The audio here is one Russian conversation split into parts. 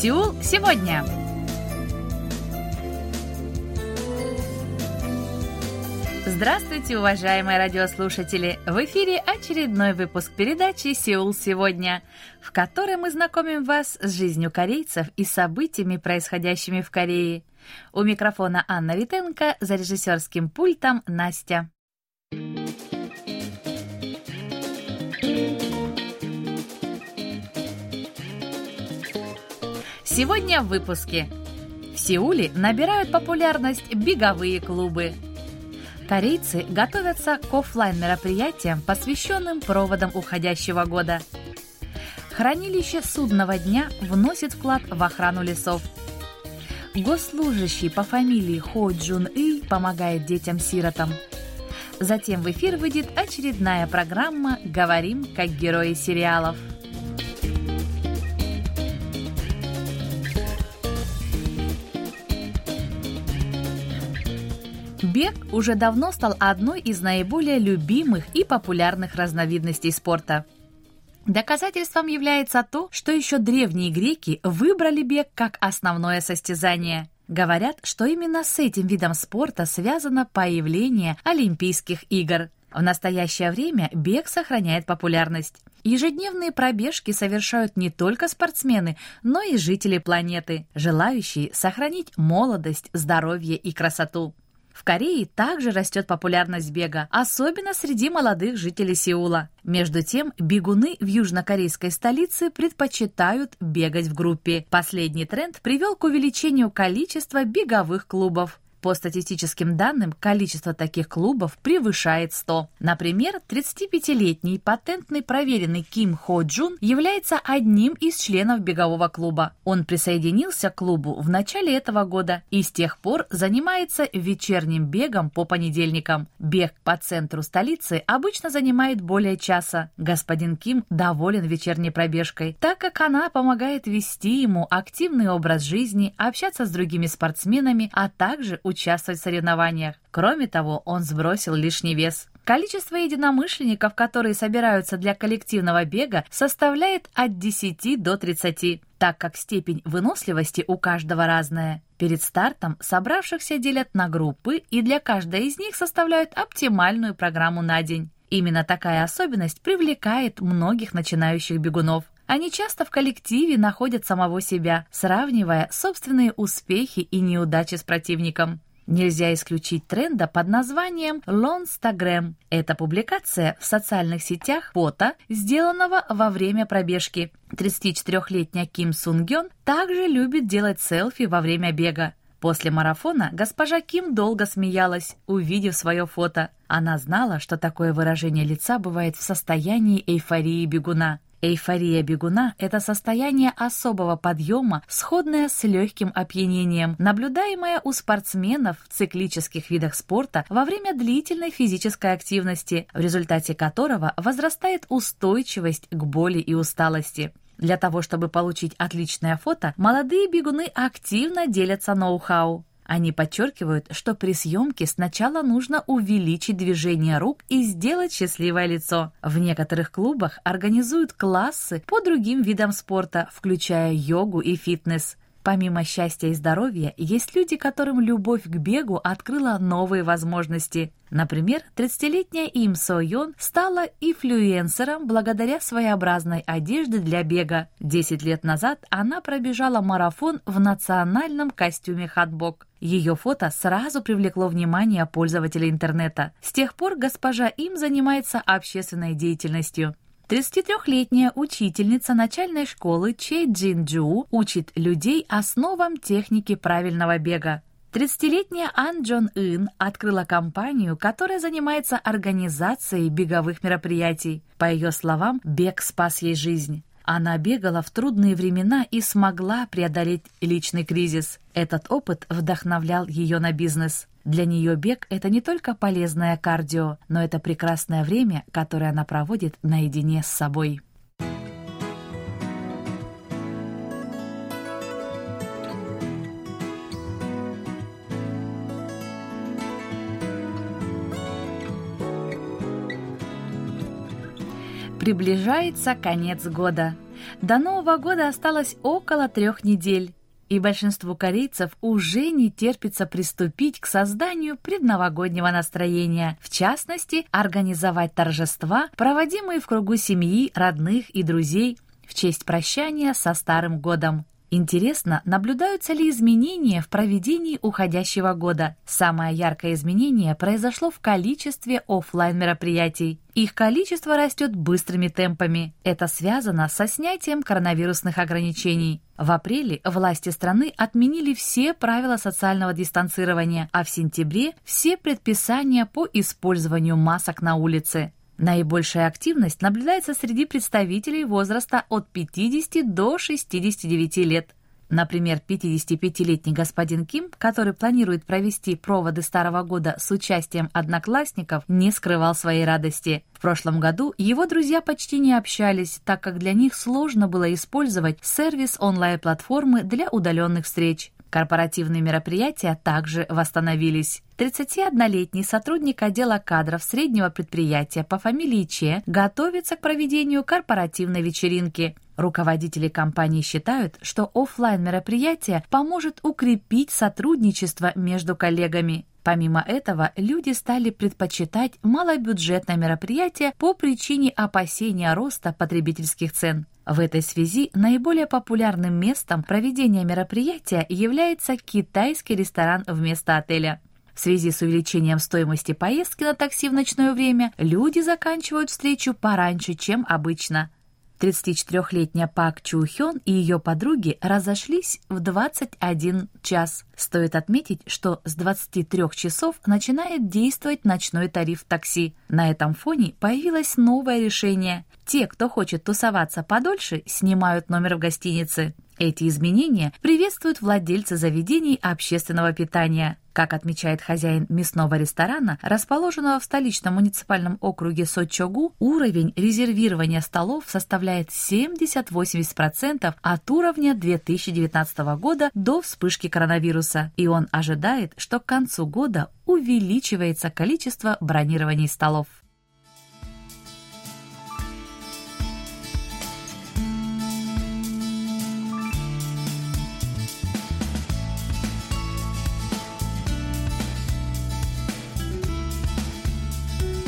Сеул сегодня. Здравствуйте, уважаемые радиослушатели! В эфире очередной выпуск передачи «Сеул сегодня», в которой мы знакомим вас с жизнью корейцев и событиями, происходящими в Корее. У микрофона Анна Витенко, за режиссерским пультом Настя. Сегодня в выпуске. В Сеуле набирают популярность беговые клубы. Корейцы готовятся к офлайн мероприятиям посвященным проводам уходящего года. Хранилище судного дня вносит вклад в охрану лесов. Госслужащий по фамилии Хо Джун И помогает детям-сиротам. Затем в эфир выйдет очередная программа «Говорим как герои сериалов». Бег уже давно стал одной из наиболее любимых и популярных разновидностей спорта. Доказательством является то, что еще древние греки выбрали бег как основное состязание. Говорят, что именно с этим видом спорта связано появление Олимпийских игр. В настоящее время бег сохраняет популярность. Ежедневные пробежки совершают не только спортсмены, но и жители планеты, желающие сохранить молодость, здоровье и красоту. В Корее также растет популярность бега, особенно среди молодых жителей Сеула. Между тем, бегуны в южнокорейской столице предпочитают бегать в группе. Последний тренд привел к увеличению количества беговых клубов. По статистическим данным, количество таких клубов превышает 100. Например, 35-летний патентный проверенный Ким Хо Джун является одним из членов бегового клуба. Он присоединился к клубу в начале этого года и с тех пор занимается вечерним бегом по понедельникам. Бег по центру столицы обычно занимает более часа. Господин Ким доволен вечерней пробежкой, так как она помогает вести ему активный образ жизни, общаться с другими спортсменами, а также участвовать в соревнованиях. Кроме того, он сбросил лишний вес. Количество единомышленников, которые собираются для коллективного бега, составляет от 10 до 30, так как степень выносливости у каждого разная. Перед стартом собравшихся делят на группы и для каждой из них составляют оптимальную программу на день. Именно такая особенность привлекает многих начинающих бегунов. Они часто в коллективе находят самого себя, сравнивая собственные успехи и неудачи с противником. Нельзя исключить тренда под названием «Лонстагрэм». Это публикация в социальных сетях фото, сделанного во время пробежки. 34-летняя Ким Сунгён также любит делать селфи во время бега. После марафона госпожа Ким долго смеялась, увидев свое фото. Она знала, что такое выражение лица бывает в состоянии эйфории бегуна. Эйфория бегуна – это состояние особого подъема, сходное с легким опьянением, наблюдаемое у спортсменов в циклических видах спорта во время длительной физической активности, в результате которого возрастает устойчивость к боли и усталости. Для того, чтобы получить отличное фото, молодые бегуны активно делятся ноу-хау. Они подчеркивают, что при съемке сначала нужно увеличить движение рук и сделать счастливое лицо. В некоторых клубах организуют классы по другим видам спорта, включая йогу и фитнес. Помимо счастья и здоровья, есть люди, которым любовь к бегу открыла новые возможности. Например, 30-летняя Им Со Йон стала инфлюенсером благодаря своеобразной одежде для бега. Десять лет назад она пробежала марафон в национальном костюме хатбок. Ее фото сразу привлекло внимание пользователей интернета. С тех пор госпожа Им занимается общественной деятельностью. 33-летняя учительница начальной школы Чей Джин Джу учит людей основам техники правильного бега. 30-летняя Ан Джон Ин открыла компанию, которая занимается организацией беговых мероприятий. По ее словам, бег спас ей жизнь. Она бегала в трудные времена и смогла преодолеть личный кризис. Этот опыт вдохновлял ее на бизнес. Для нее бег – это не только полезное кардио, но это прекрасное время, которое она проводит наедине с собой. Приближается конец года. До Нового года осталось около трех недель, и большинству корейцев уже не терпится приступить к созданию предновогоднего настроения, в частности, организовать торжества, проводимые в кругу семьи, родных и друзей в честь прощания со Старым годом. Интересно, наблюдаются ли изменения в проведении уходящего года? Самое яркое изменение произошло в количестве офлайн мероприятий. Их количество растет быстрыми темпами. Это связано со снятием коронавирусных ограничений. В апреле власти страны отменили все правила социального дистанцирования, а в сентябре все предписания по использованию масок на улице. Наибольшая активность наблюдается среди представителей возраста от 50 до 69 лет. Например, 55-летний господин Ким, который планирует провести проводы Старого года с участием одноклассников, не скрывал своей радости. В прошлом году его друзья почти не общались, так как для них сложно было использовать сервис онлайн-платформы для удаленных встреч. Корпоративные мероприятия также восстановились. 31-летний сотрудник отдела кадров среднего предприятия по фамилии Че готовится к проведению корпоративной вечеринки. Руководители компании считают, что офлайн мероприятие поможет укрепить сотрудничество между коллегами. Помимо этого, люди стали предпочитать малобюджетное мероприятие по причине опасения роста потребительских цен. В этой связи наиболее популярным местом проведения мероприятия является китайский ресторан вместо отеля. В связи с увеличением стоимости поездки на такси в ночное время люди заканчивают встречу пораньше, чем обычно. 34-летняя Пак Чу Хён и ее подруги разошлись в 21 час. Стоит отметить, что с 23 часов начинает действовать ночной тариф такси. На этом фоне появилось новое решение. Те, кто хочет тусоваться подольше, снимают номер в гостинице. Эти изменения приветствуют владельцы заведений общественного питания. Как отмечает хозяин мясного ресторана, расположенного в столичном муниципальном округе Сочогу, уровень резервирования столов составляет 70-80% от уровня 2019 года до вспышки коронавируса, и он ожидает, что к концу года увеличивается количество бронирований столов.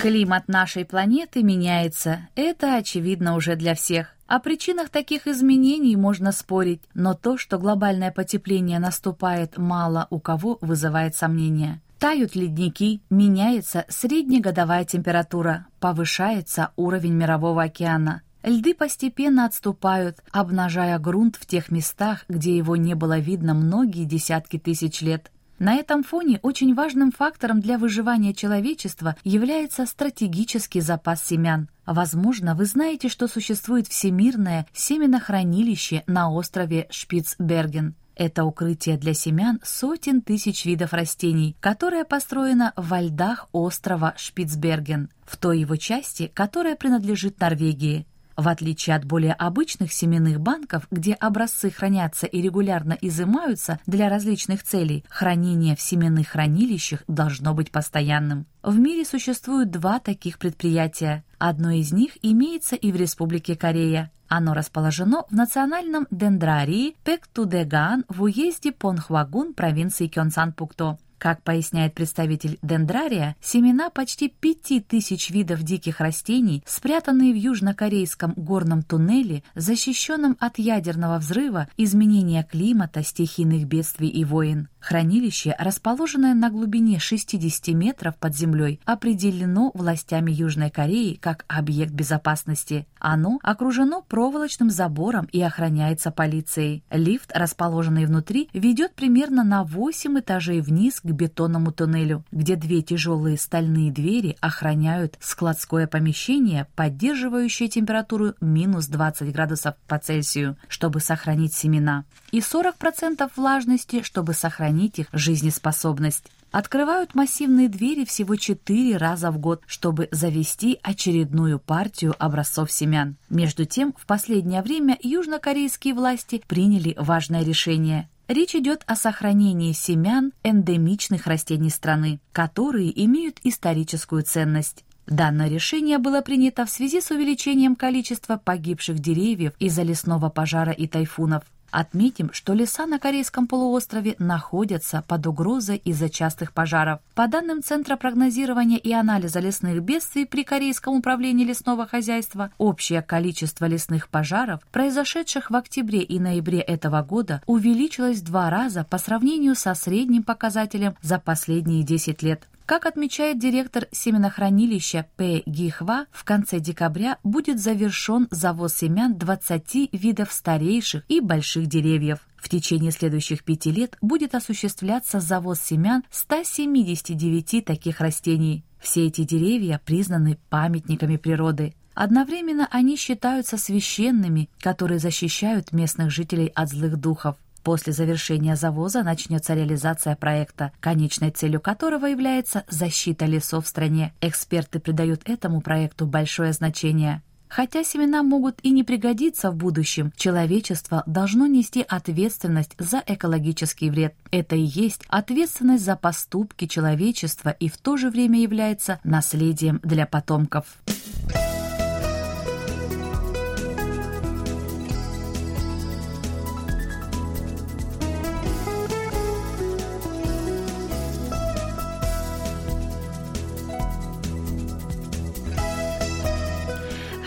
Климат нашей планеты меняется, это очевидно уже для всех. О причинах таких изменений можно спорить, но то, что глобальное потепление наступает мало у кого, вызывает сомнения. Тают ледники, меняется среднегодовая температура, повышается уровень мирового океана. Льды постепенно отступают, обнажая грунт в тех местах, где его не было видно многие десятки тысяч лет. На этом фоне очень важным фактором для выживания человечества является стратегический запас семян. Возможно, вы знаете, что существует всемирное семенохранилище на острове Шпицберген. Это укрытие для семян сотен тысяч видов растений, которое построено во льдах острова Шпицберген, в той его части, которая принадлежит Норвегии. В отличие от более обычных семенных банков, где образцы хранятся и регулярно изымаются для различных целей, хранение в семенных хранилищах должно быть постоянным. В мире существуют два таких предприятия. Одно из них имеется и в Республике Корея. Оно расположено в национальном дендрарии Пектудеган в уезде Понхвагун провинции Кёнсан-Пукто. Как поясняет представитель дендрария, семена почти пяти тысяч видов диких растений, спрятанные в южнокорейском горном туннеле, защищенном от ядерного взрыва, изменения климата, стихийных бедствий и войн. Хранилище, расположенное на глубине 60 метров под землей, определено властями Южной Кореи как объект безопасности. Оно окружено проволочным забором и охраняется полицией. Лифт, расположенный внутри, ведет примерно на 8 этажей вниз к бетонному туннелю, где две тяжелые стальные двери охраняют складское помещение, поддерживающее температуру минус 20 градусов по Цельсию, чтобы сохранить семена, и 40% влажности, чтобы сохранить сохранить их жизнеспособность. Открывают массивные двери всего четыре раза в год, чтобы завести очередную партию образцов семян. Между тем, в последнее время южнокорейские власти приняли важное решение. Речь идет о сохранении семян эндемичных растений страны, которые имеют историческую ценность. Данное решение было принято в связи с увеличением количества погибших деревьев из-за лесного пожара и тайфунов. Отметим, что леса на Корейском полуострове находятся под угрозой из-за частых пожаров. По данным Центра прогнозирования и анализа лесных бедствий при Корейском управлении лесного хозяйства, общее количество лесных пожаров, произошедших в октябре и ноябре этого года, увеличилось в два раза по сравнению со средним показателем за последние 10 лет. Как отмечает директор семенохранилища П. Гихва, в конце декабря будет завершен завоз семян 20 видов старейших и больших деревьев. В течение следующих пяти лет будет осуществляться завоз семян 179 таких растений. Все эти деревья признаны памятниками природы. Одновременно они считаются священными, которые защищают местных жителей от злых духов. После завершения завоза начнется реализация проекта, конечной целью которого является защита лесов в стране. Эксперты придают этому проекту большое значение. Хотя семена могут и не пригодиться в будущем, человечество должно нести ответственность за экологический вред. Это и есть ответственность за поступки человечества и в то же время является наследием для потомков.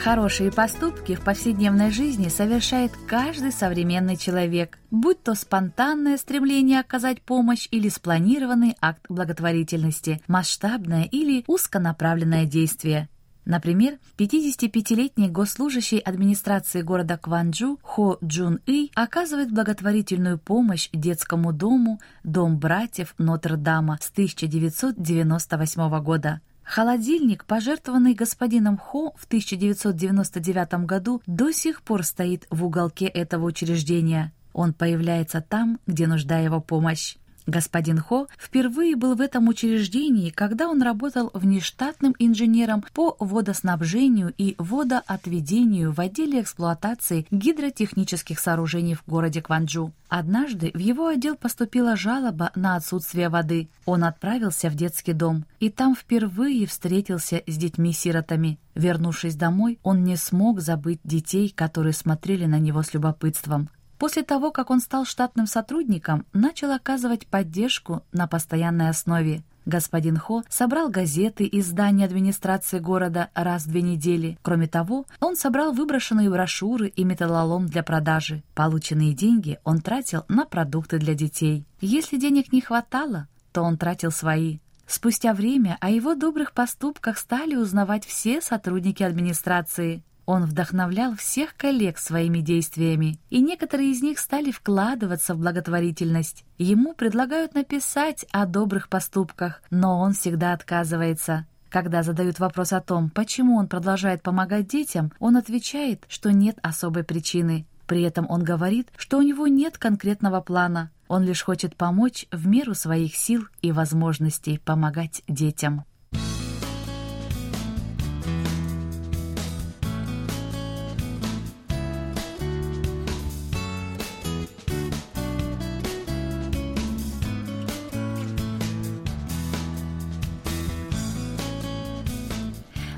Хорошие поступки в повседневной жизни совершает каждый современный человек, будь то спонтанное стремление оказать помощь или спланированный акт благотворительности, масштабное или узконаправленное действие. Например, 55-летний госслужащий администрации города Кванджу Хо Джун И оказывает благотворительную помощь детскому дому «Дом братьев Нотр-Дама» с 1998 года. Холодильник, пожертвованный господином Хо в 1999 году, до сих пор стоит в уголке этого учреждения. Он появляется там, где нужда его помощь. Господин Хо впервые был в этом учреждении, когда он работал внештатным инженером по водоснабжению и водоотведению в отделе эксплуатации гидротехнических сооружений в городе Кванджу. Однажды в его отдел поступила жалоба на отсутствие воды. Он отправился в детский дом и там впервые встретился с детьми-сиротами. Вернувшись домой, он не смог забыть детей, которые смотрели на него с любопытством. После того, как он стал штатным сотрудником, начал оказывать поддержку на постоянной основе. Господин Хо собрал газеты из здания администрации города раз в две недели. Кроме того, он собрал выброшенные брошюры и металлолом для продажи. Полученные деньги он тратил на продукты для детей. Если денег не хватало, то он тратил свои. Спустя время о его добрых поступках стали узнавать все сотрудники администрации. Он вдохновлял всех коллег своими действиями, и некоторые из них стали вкладываться в благотворительность. Ему предлагают написать о добрых поступках, но он всегда отказывается. Когда задают вопрос о том, почему он продолжает помогать детям, он отвечает, что нет особой причины. При этом он говорит, что у него нет конкретного плана. Он лишь хочет помочь в меру своих сил и возможностей помогать детям.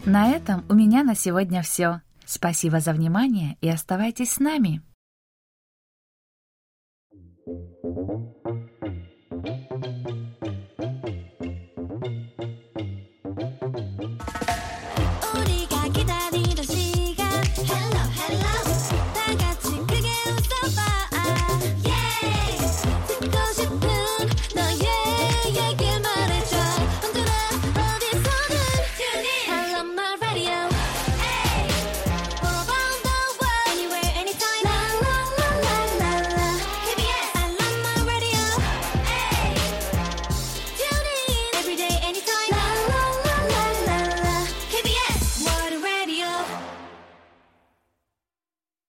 На этом у меня на сегодня все. Спасибо за внимание и оставайтесь с нами. Thank you.